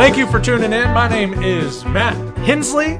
Thank you for tuning in. My name is Matt Henslee,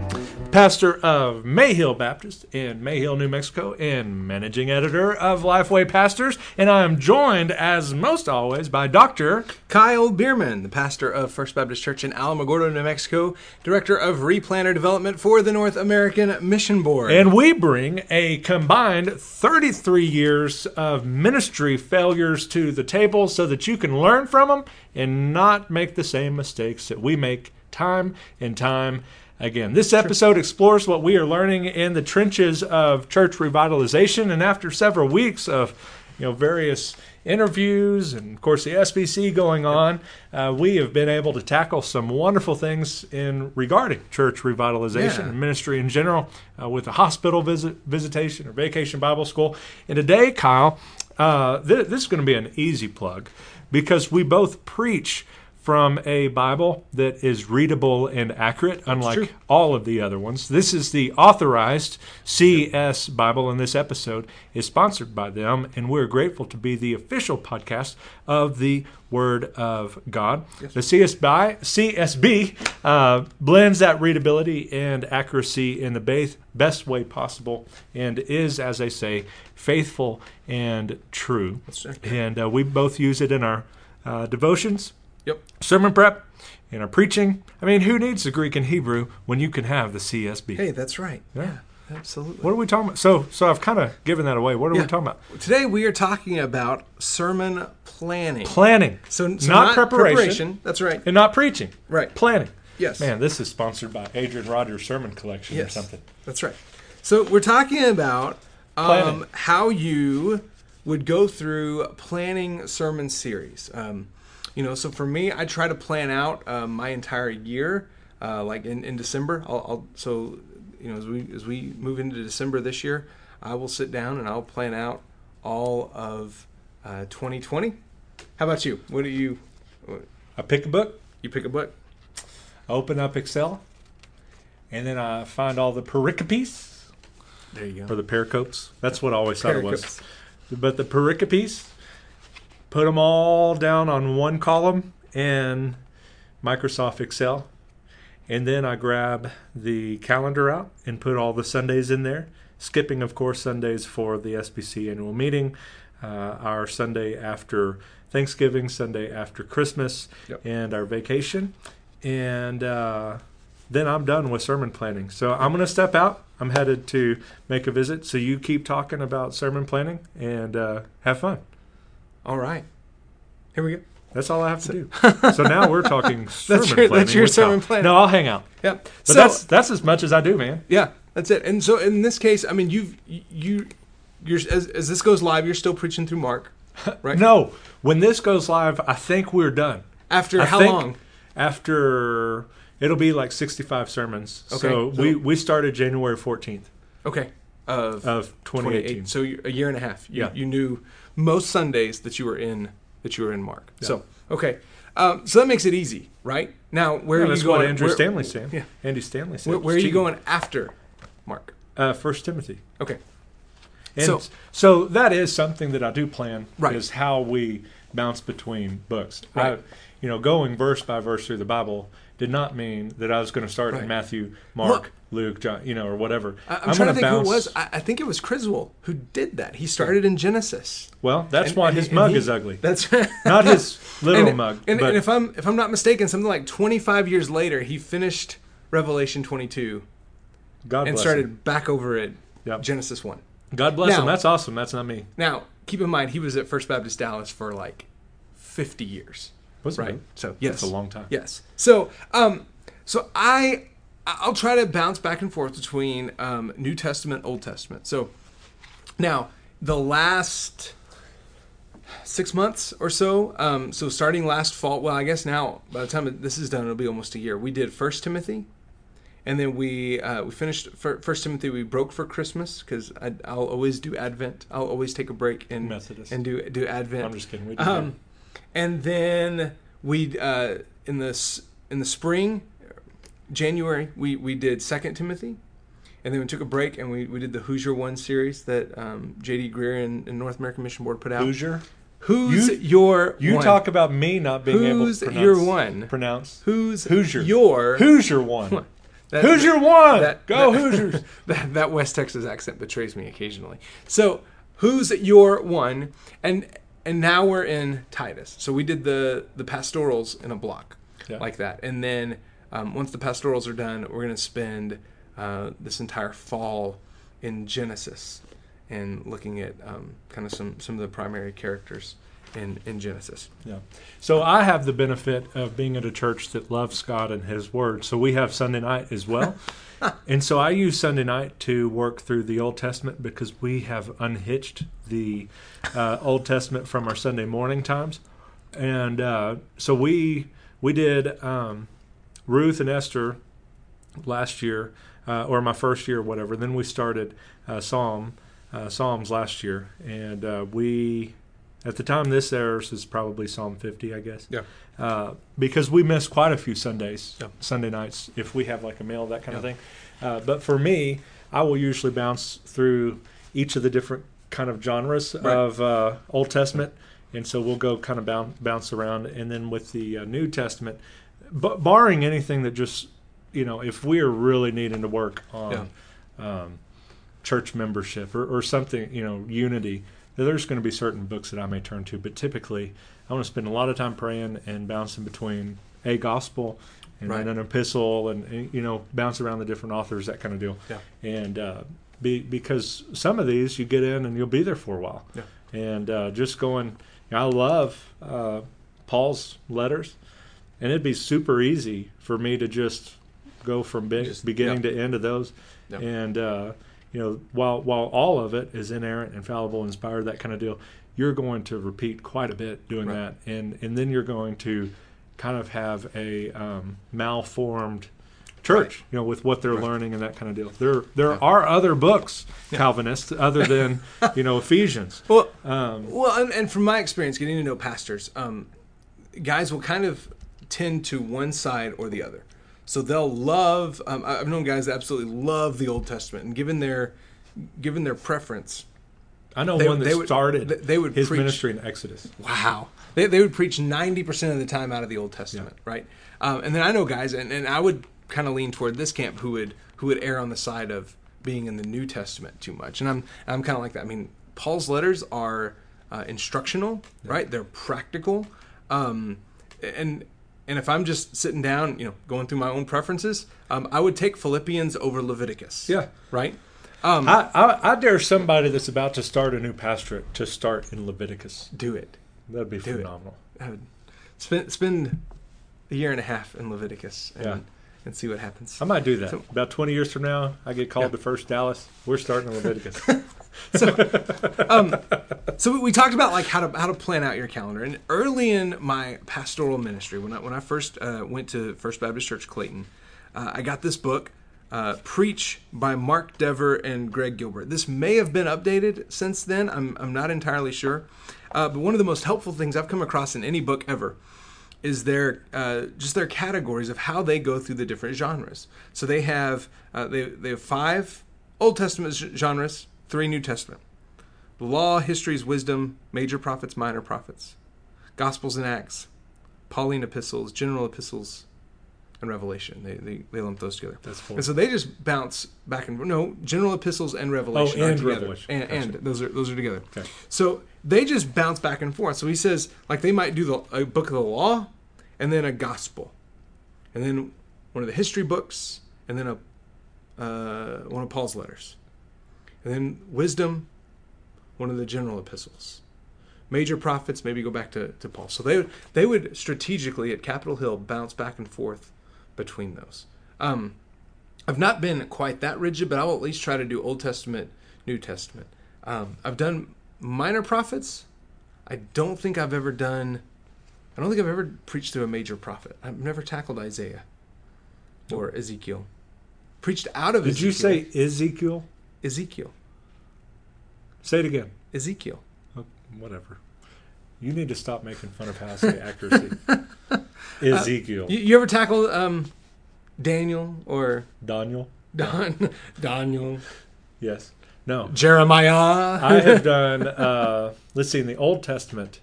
pastor of Mayhill Baptist in Mayhill, New Mexico, and managing editor of Lifeway Pastors. And I am joined, as most always, by Dr. Kyle Bierman, the pastor of First Baptist Church in Alamogordo, New Mexico, director of Replanner Development for the North American Mission Board. And we bring a combined 33 years of ministry failures to the table so that you can learn from them and not make the same mistakes that we make time and time again. This episode explores what we are learning in the trenches of church revitalization and after several weeks of you know various interviews and of course the SBC going on, uh, we have been able to tackle some wonderful things in regarding church revitalization Yeah. and ministry in general uh, with a hospital visit visitation or vacation Bible school. And today, Kyle, uh, th- this is going to be an easy plug because we both preach from a Bible that is readable and accurate, unlike all of the other ones. This is the authorized CS Bible, and this episode is sponsored by them, and we're grateful to be the official podcast of the Word of God. The CS by, CSB uh, blends that readability and accuracy in the best, best way possible and is, as they say, faithful and true. And uh, we both use it in our uh, devotions Yep. sermon prep, in our preaching. I mean, who needs the Greek and Hebrew when you can have the CSB? Hey, that's right. Yeah. absolutely. What are we talking about? So, so I've kind of given that away. What are Yeah. we talking about? Today we are talking about sermon planning. Planning, So, so not, preparation, That's right. and not preaching. Right. Planning. Yes. Man, this is sponsored by Adrian Rogers Sermon Collection Yes. or something. That's right. So we're talking about um, how you would go through planning sermon series. Um, you know, so for me, I try to plan out um, my entire year. Uh, like in, in December, I'll, I'll so you know as we as we move into December this year, I will sit down and I'll plan out all of uh, 2020. How about you? What do you I pick a book, you pick a book? I open up Excel, and then I find all the pericopes There you go or the pericopes. That's what I always thought it was. But the pericopes, put them all down on one column in Microsoft Excel. And then I grab the calendar out and put all the Sundays in there, skipping, of course, Sundays for the SBC annual meeting, uh, our Sunday after Thanksgiving, Sunday after Christmas, Yep. and our vacation. And uh, then I'm done with sermon planning. So I'm going to step out. I'm headed to make a visit. So you keep talking about sermon planning and uh, have fun. All right. Here we go. That's all I have to do. so now we're talking sermon your- planning. that's your sermon planning. No, I'll hang out. Yeah. But so that's that's as much as I do, man. Yeah, that's it. And so in this case, I mean, you've you you're as, as this goes live, you're still preaching through Mark, right? No, when this goes live, I think we're done. After I how long? After it'll be like 65 sermons. Okay, So, so- we we started January 14th Okay. Of of 2018. 28. So a year and a half. You, Yeah. You knew most Sundays that you were in that you were in Mark. So okay. Um, so that makes it easy, right? Now where Yeah, are you going? Andrew where, Stanley said. yeah. Andy Stanley said. Where, where are you going after Mark? Uh, First Timothy. Okay. And So- so, that is something that I do plan Right. is how we bounce between books. Right. I, you know, going verse by verse through the Bible did not mean that I was going to start Right. in Matthew, Mark, Luke, John, you know, or whatever. I, I'm, gonna trying to think who was. I, I think it was Criswell who did that. He started in Genesis. Well, that's And- why and his and mug he- is ugly. That's Not his literal mug, And, if I'm if I'm not mistaken, something like 25 years later, he finished Revelation 22 God and started him. back over at Yep. Genesis 1. God bless him. That's awesome. That's not me. Now, keep in mind, he was at First Baptist Dallas for like 50 years, Was it right? So yes, a long time. Yes. So, um, so I, I'll try to bounce back and forth between um, New Testament, Old Testament. So, now the last six months or so, um, so starting last fall. Well, I guess now by the time this is done, it'll be almost a year. We did First Timothy, and then we uh, we finished First Timothy. We broke for Christmas because I'll always do Advent. I'll always take a break and Methodist. and do do Advent. I'm just kidding. We do Um, and then we uh, in the in the spring, January, we we did Second Timothy, and then we took a break and we, we did the Hoosier One series that um, J.D. Greear and, and North American Mission Board put out. Hoosier. Who's You- your You one? talk about me not being Who's able to pronounce. your one? pronounce. Who's Hoosier. your Who's your one? That- Who's your one? that- Go that- Hoosiers. that, that West Texas accent betrays me occasionally. So, who's your one? And and now we're in Titus. So we did the the pastorals in a block Yeah. like that, and then um, once the pastorals are done, we're going to spend uh, this entire fall in Genesis and looking at um, kind of some some of the primary characters in in Genesis. Yeah. So I have the benefit of being at a church that loves God and His Word. So we have Sunday night as well. and so I use Sunday night to work through the Old Testament because we have unhitched the uh, Old Testament from our Sunday morning times. And uh, so we we did um, Ruth and Esther last year, uh, or my first year, or whatever. Then we started uh, Psalm uh, Psalms last year, and uh, we at the time this airs is probably Psalm 50, I guess. Yeah. Uh, because we miss quite a few Sundays, Yeah. Sunday nights, if we have like a meal, that kind of thing. Uh, but for me, I will usually bounce through each of the different kind of genres Right. of uh, Old Testament, and so we'll go kind of bounce, bounce around. And then with the uh, New Testament, but barring anything that just, you know, if we are really needing to work on um, church membership or, or something, you know, unity, there's going to be certain books that I may turn to. But typically, I want to spend a lot of time praying and bouncing between a gospel and Right. then an epistle and, and, you know, bounce around the different authors, that kind of deal. Yeah. And uh, be, because some of these you get in and you'll be there for a while. Yeah. And uh, just going, you know, I love uh, Paul's letters, and it'd be super easy for me to just go from be- Just- beginning yeah. to end of those. And uh, you know, while while all of it is inerrant, infallible, inspired, that kind of deal, you're going to repeat quite a bit doing Right. that, and and then you're going to kind of have a um, malformed church, you know, with what they're Right. learning and that kind of deal. There there Yeah. are other books, Yeah. Calvinists, other than you know Ephesians. Well, Um, Well, and, and from my experience getting to know pastors, um, guys will kind of tend to one side or the other. So they'll love. Um, I- I've known guys that absolutely love the Old Testament, and given their given their preference, I know they- one that they would- started they- they would his preach- ministry in Exodus. wow, they, they would preach ninety percent of the time out of the Old Testament, right? Um, and then I know guys, and, and I would kind of lean toward this camp who would who would err on the side of being in the New Testament too much, and I'm I'm kind of like that. I mean, Paul's letters are uh, instructional, right? They're practical, um, and and if I'm just sitting down, you know, going through my own preferences, um, I would take Philippians over Leviticus. Yeah. right. Um, I, I, I dare somebody that's about to start a new pastorate to start in Leviticus. do it. That'd be Do it. phenomenal. I would spend spend a year and a half in Leviticus and, Yeah. And see what happens. I might do that. So- About 20 years from now, I get called Yeah. to First Dallas. We're starting in Leviticus. So we talked about like how to how to plan out your calendar. And early in my pastoral ministry, when I when I first uh, went to First Baptist Church Clayton, uh, I got this book, uh, "Preach" by Mark Dever and Greg Gilbert. This may have been updated since then. I'm I'm not entirely sure. Uh, but one of the most helpful things I've come across in any book ever is their uh, just their categories of how they go through the different genres. So they have uh, they they have five Old Testament genres, three New Testament: law, histories, wisdom, major prophets, minor prophets, Gospels and Acts, Pauline epistles, general epistles, and Revelation. They they, they lump those together. That's cool. And so they just bounce back and no general epistles and Revelation Oh, are and together, Revelation. and, Gotcha. and those are those are together. Okay. So they just bounce back and forth. So he says like they might do the a book of the law, and then a gospel, and then one of the history books, and then a uh, one of Paul's letters, and then wisdom, one of the general epistles. Major prophets maybe go back to, to Paul. So they would they would strategically at Capitol Hill bounce back and forth between those. Um, I've not been quite that rigid, but I'll at least try to do Old Testament, New Testament. Um, I've done minor prophets. I don't think I've ever done. I don't think I've ever preached through a major prophet. I've never tackled Isaiah or Ezekiel. Preached out of Ezekiel. Did you say Ezekiel? Ezekiel? Say it again. Ezekiel. Oh, whatever. You need to stop making fun of how say accuracy. Ezekiel. You, you ever tackle um, Daniel or Daniel? Don Daniel Yes. No. Jeremiah? I have done, uh, let's see, in the Old Testament,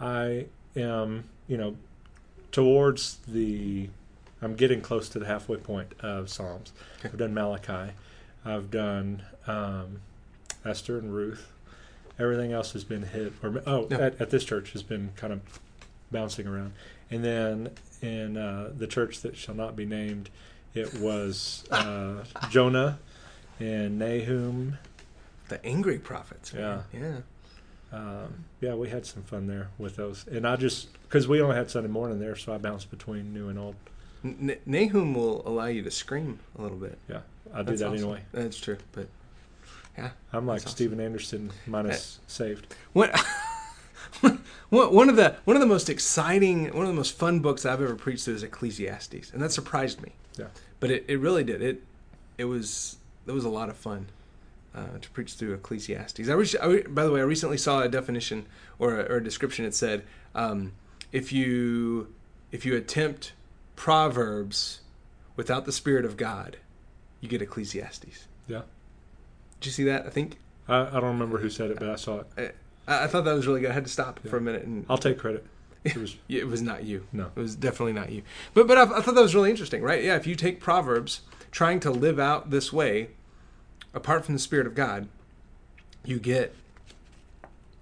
I am, you know, towards the. I'm getting close to the halfway point of Psalms. I've done Malachi. I've done um, Esther and Ruth. Everything else has been hit, or oh, Yeah. at, at this church has been kind of bouncing around. And then in uh, the church that shall not be named, it was uh, Jonah and Nahum. The angry prophets. man. Yeah. Um, yeah, we had some fun there with those. And I just, because we only had Sunday morning there, so I bounced between new and old. N- Nahum will allow you to scream a little bit. Yeah, I do That's that awesome. anyway. That's true. But yeah. I'm like awesome. Steven Anderson minus saved. What one one of the one of the most exciting one of the most fun books I've ever preached through is Ecclesiastes, and that surprised me. Yeah. But it, it really did. It it was it was a lot of fun uh, to preach through Ecclesiastes. I, re- I re- by the way, I recently saw a definition or a, or a description. It said um, if you if you attempt Proverbs without the Spirit of God, you get Ecclesiastes. Yeah. Did you see that? I think I, I don't remember who said it, but I saw it. I, I thought that was really good. I had to stop Yeah. for a minute and I'll take credit. It was it was not you. no. It was definitely not you. But but I, I thought that was really interesting, right? Yeah, if you take Proverbs, trying to live out this way, apart from the Spirit of God, you get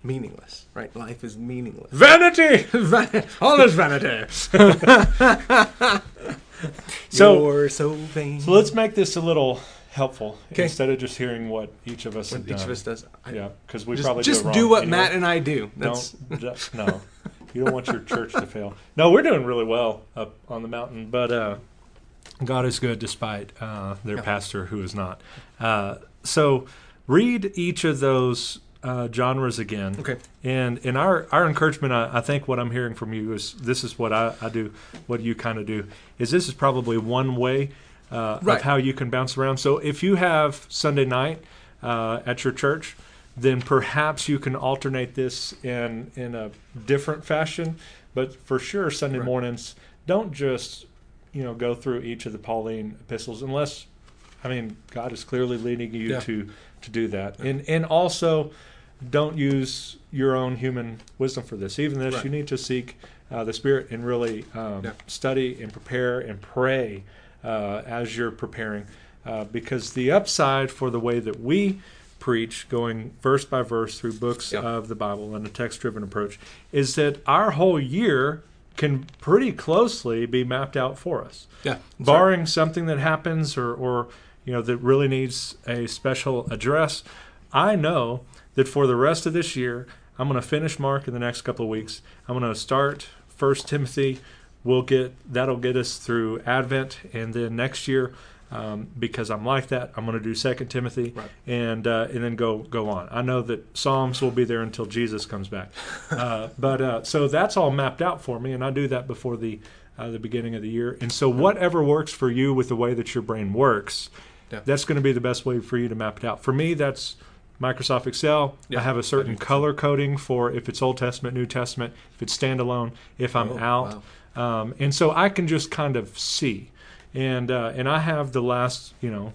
meaningless, right? Life is meaningless. Vanity. All is vanity. So- You're so vain. So let's make this a little helpful 'Kay. instead of just hearing what each of us what have each done. of us does. I, Yeah, because we just probably just do, it do wrong, what you? Matt and I do. That's Don't, d- no. You don't want your church to fail. No, we're doing really well up on the mountain, but uh, God is good despite uh, their Yeah. pastor who is not. Uh, so read each of those uh, genres again. okay. And in our, our encouragement, I, I think what I'm hearing from you is this is what I, I do, what you kind of do, is this is probably one way uh, Right. of how you can bounce around. So if you have Sunday night uh, at your church, then perhaps you can alternate this in, in a different fashion. But for sure, Sunday Right. mornings, don't just you know go through each of the Pauline epistles unless, I mean, God is clearly leading you Yeah. to to do that. And and also don't use your own human wisdom for this. Even this, Right. you need to seek uh, the Spirit and really um, Yeah. study and prepare and pray uh, as you're preparing. Uh, because the upside for the way that we preach, going verse by verse through books Yeah. of the Bible and a text driven approach, is that our whole year can pretty closely be mapped out for us Yeah. barring something that happens or, or you know that really needs a special address i know that for the rest of this year i'm going to finish mark in the next couple of weeks i'm going to start first timothy we'll get that'll get us through advent and then next year um, because i'm like that i'm going to do second timothy Right. and uh, and then go go on i know that psalms will be there until jesus comes back uh, but uh, so that's all mapped out for me and i do that before the uh, the beginning of the year. And so, whatever works for you with the way that your brain works, Yeah. that's going to be the best way for you to map it out. For me, that's Microsoft Excel. Yeah, I have a certain color coding for if it's Old Testament, New Testament, if it's standalone, if I'm Oh, out. wow. Um, and so I can just kind of see. And, uh, and I have the last, you know,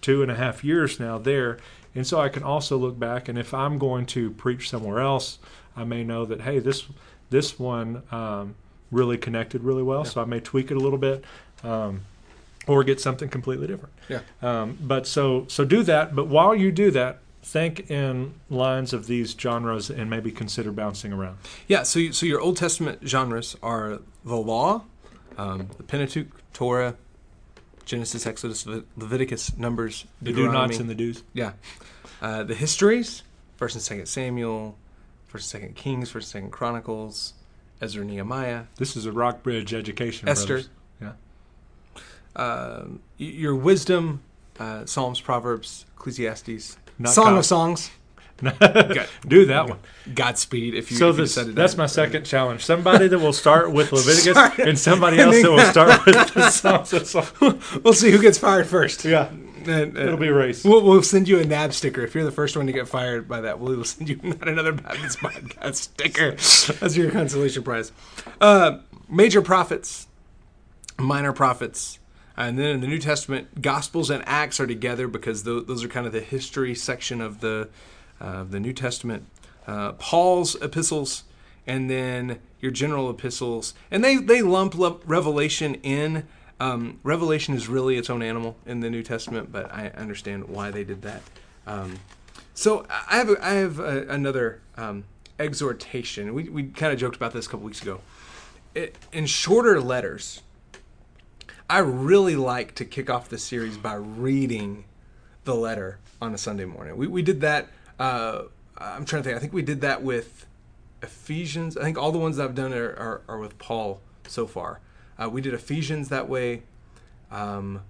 two and a half years now there. And so I can also look back. And if I'm going to preach somewhere else, I may know that, hey, this, this one um, really connected really well. Yeah. So I may tweak it a little bit. Um, or get something completely different. Yeah. Um, but so so do that. But while you do that, think in lines of these genres and maybe consider bouncing around. Yeah, so you, so your Old Testament genres are the Law, um, the Pentateuch, Torah, Genesis, Exodus, Le- Leviticus, Numbers, The do nots and the do's. yeah, uh, the histories, First and Second Samuel, First and Second Kings, First and Second Chronicles, Ezra, Nehemiah, This is a Rockbridge education. Esther. brothers. Yeah. um, your wisdom, uh, Psalms, Proverbs, Ecclesiastes, Not Song cop- of Songs, do that one. Godspeed. If you So if you this, decided that's that. my second challenge. Somebody that will start with Leviticus Start- and somebody and else that will start with the Psalms of Songs. We'll see who gets fired first. Yeah, And, uh, it'll be a race. We'll, we'll send you a NAB sticker. If you're the first one to get fired by that, we'll send you not another Baptist podcast sticker as your consolation prize. Uh, major prophets, minor prophets, and then in the New Testament, Gospels and Acts are together because tho- those are kind of the history section of the uh, the New Testament. Uh, Paul's epistles and then your general epistles, and they they lump Revelation in. Um, Revelation is really its own animal in the New Testament, but I understand why they did that. Um, so I have a, I have a, another um, exhortation. We we kind of joked about this a couple weeks ago. It, in shorter letters, I really like to kick off the series by reading the letter on a Sunday morning. We we did that. Uh, I'm trying to think. I think we did that with Ephesians. I think all the ones that I've done are, are, are with Paul so far. Uh, we did Ephesians that way. Um,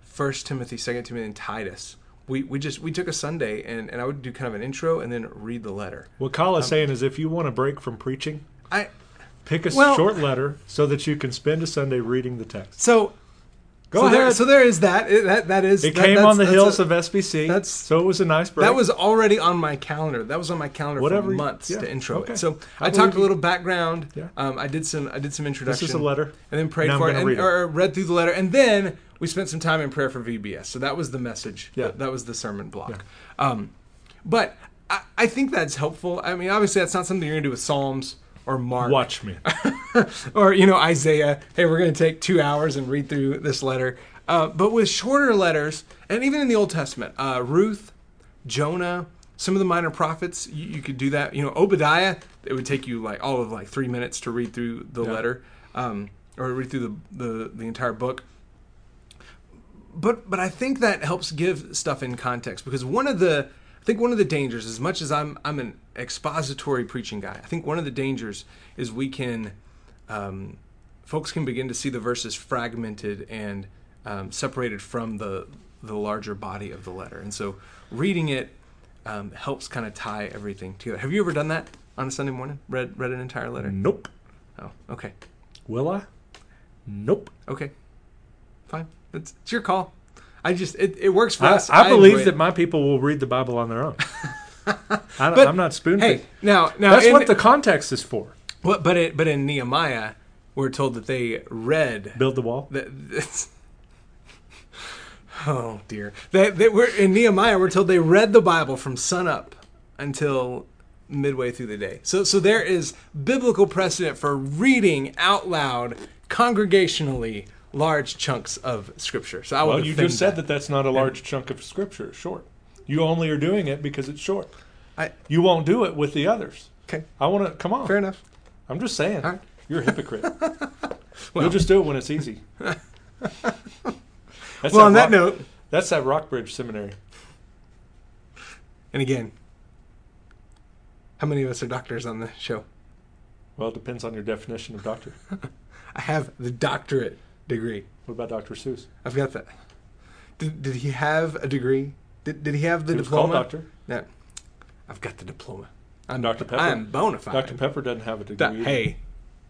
First Timothy, Second Timothy, and Titus. We, we just we took a Sunday and, and I would do kind of an intro and then read the letter. What Kyle is saying is if you want a break from preaching, I pick a Well- short letter so that you can spend a Sunday reading the text. so Go so ahead. There, so there is that. It, that that is. it that- came that's- on the that's hills a- of SBC, that's- so it was a nice break. That was already on my calendar. That was on my calendar Whatever for you- months yeah, to intro okay. it. So I I, believe talked a little background. Yeah. Um, I did some. I did some introduction. this introduction. is a letter. and then prayed Now for it, and, read it. or read through the letter, and then we spent some time in prayer for VBS. So that was the message. Yeah. that, that was the sermon block. Yeah. Um, but I, I think that's helpful. I mean, obviously, that's not something you're gonna do with Psalms or Mark Watch me. or you know Isaiah. Hey, we're going to take two hours and read through this letter. Uh, but with shorter letters, and even in the Old Testament, uh, Ruth, Jonah, some of the minor prophets, you, you could do that. You know, Obadiah, it would take you like all of like three minutes to read through the Yeah. letter, um, or read through the, the the entire book. But but I think that helps give stuff in context because one of the think one of the dangers, as much as I'm I'm an expository preaching guy, I think one of the dangers is we can um, folks can begin to see the verses fragmented and um, separated from the the larger body of the letter, and so reading it um, helps kind of tie everything together. Have you ever done that on a Sunday morning? Read read an entire letter? nope. Oh, okay, Will I? Nope. okay, fine. It's, it's your call. I just it, it works for I, us. I believe that my people will read the Bible on their own. I, but, I'm not spoon Hey, now now That's in- what the context is for. What, but it, but in Nehemiah, we're told that they read Build the wall. that. oh dear, that they, we're in Nehemiah. We're told they read the Bible from sun up until midway through the day. So so there is biblical precedent for reading out loud congregationally large chunks of scripture. So I would Well, you just said that that's not a large chunk of scripture. Short. You only are doing it because it's short. I, You won't do it with the others. okay, I want to come on. fair enough. I'm just saying. All right. You're a hypocrite. Well- You'll just do it when it's easy. That's Well, on that note, that's that Rockbridge Seminary. and again, how many of us are doctors on the show? Well, it depends on your definition of doctor. I have the doctorate degree. What about Dr. Seuss? I've got that. Did, did he have a degree? Did, did he have the He was called diploma? doctor. No. I've got the diploma. I'm Dr. Pepper. I am bona fide. Dr. Pepper doesn't have a degree. Da- hey,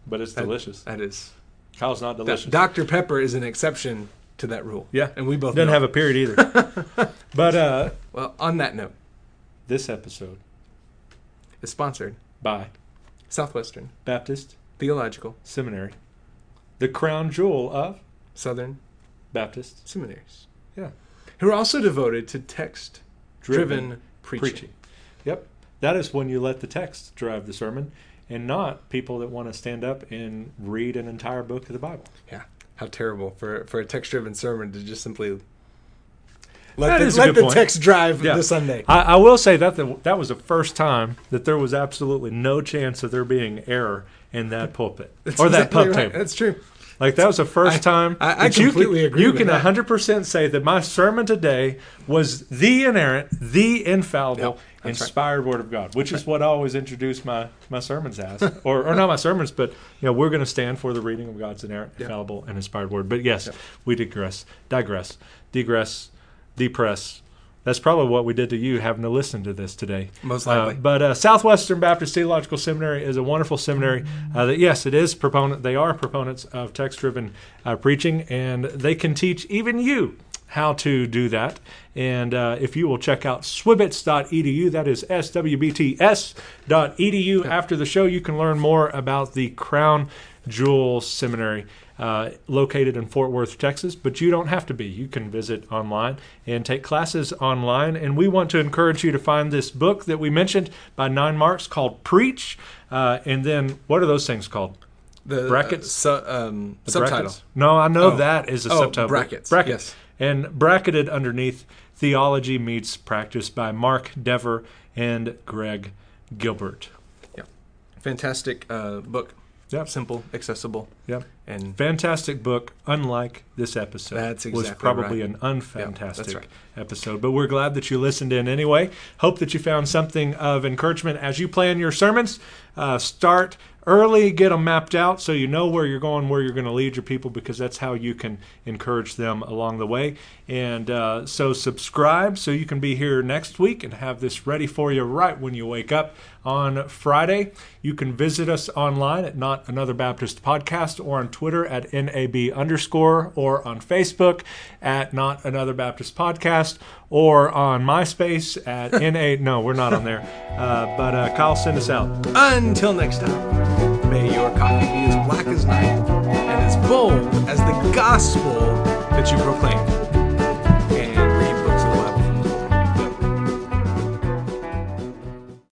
but it's that- delicious. that is. Kyle's not Da- delicious. Dr. Pepper is an exception to that rule. Yeah. And we both doesn't know. have a period either. but uh, Well, on that note, this episode is sponsored by Southwestern Baptist Theological Seminary, the crown jewel of Southern Baptist Seminaries. Yeah. Who are also devoted to text driven preaching. preaching. Yep. That is when you let the text drive the sermon and not people that want to stand up and read an entire book of the Bible. Yeah. How terrible for, for a text driven sermon to just simply That let, the, is let the point. text drive Yeah. the Sunday. I, I will say that the, that was the first time that there was absolutely no chance of there being error in that pulpit That's or that exactly pub right. table. That's true. Like that was the first I- time I- I that you completely can, agree You can 100% say that my sermon today was the inerrant, the infallible, Yep, that's right. inspired word of God, which is what I always introduce my, my sermons as, or, or not my sermons, but you know we're going to stand for the reading of God's inerrant, Yeah. infallible, and inspired word. But yes, Yep. we digress, digress, digress, depress. That's probably what we did to you having to listen to this today. Most Uh, likely. but uh, Southwestern Baptist Theological Seminary is a wonderful seminary. Uh, that yes, it is proponent. They are proponents of text-driven uh, preaching, and they can teach even you how to do that. And uh, if you will check out swibits.edu, that is swbts.edu, after the show, you can learn more about the Crown Jewel Seminary. Uh, located in Fort Worth, Texas, but you don't have to be. You can visit online and take classes online. And we want to encourage you to find this book that we mentioned by Nine Marks called Preach. Uh, and then, what are those things called? The Brackets? Uh, su- um, subtitle. Brackets? No, I know Oh. that is a Oh, subtitle. brackets. Brackets. Yes. And bracketed underneath, Theology Meets Practice by Mark Dever and Greg Gilbert. Yeah. Fantastic uh, book. Yep. Simple, accessible, Yep. and Fantastic book, unlike this episode. That's exactly was probably right. an unfantastic that's right. episode. But we're glad that you listened in anyway. Hope that you found something of encouragement as you plan your sermons. Uh, start early, get them mapped out so you know where you're going, where you're going to lead your people, because that's how you can encourage them along the way. And uh, so subscribe so you can be here next week and have this ready for you right when you wake up on Friday. You can visit us online at Not Another Baptist Podcast or on Twitter at NAB underscore or on Facebook at Not Another Baptist Podcast or on MySpace at NA. No, we're not on there. Uh, but uh, Kyle, send us out. until next time, may your coffee be as black as night and as bold as the gospel that you proclaim.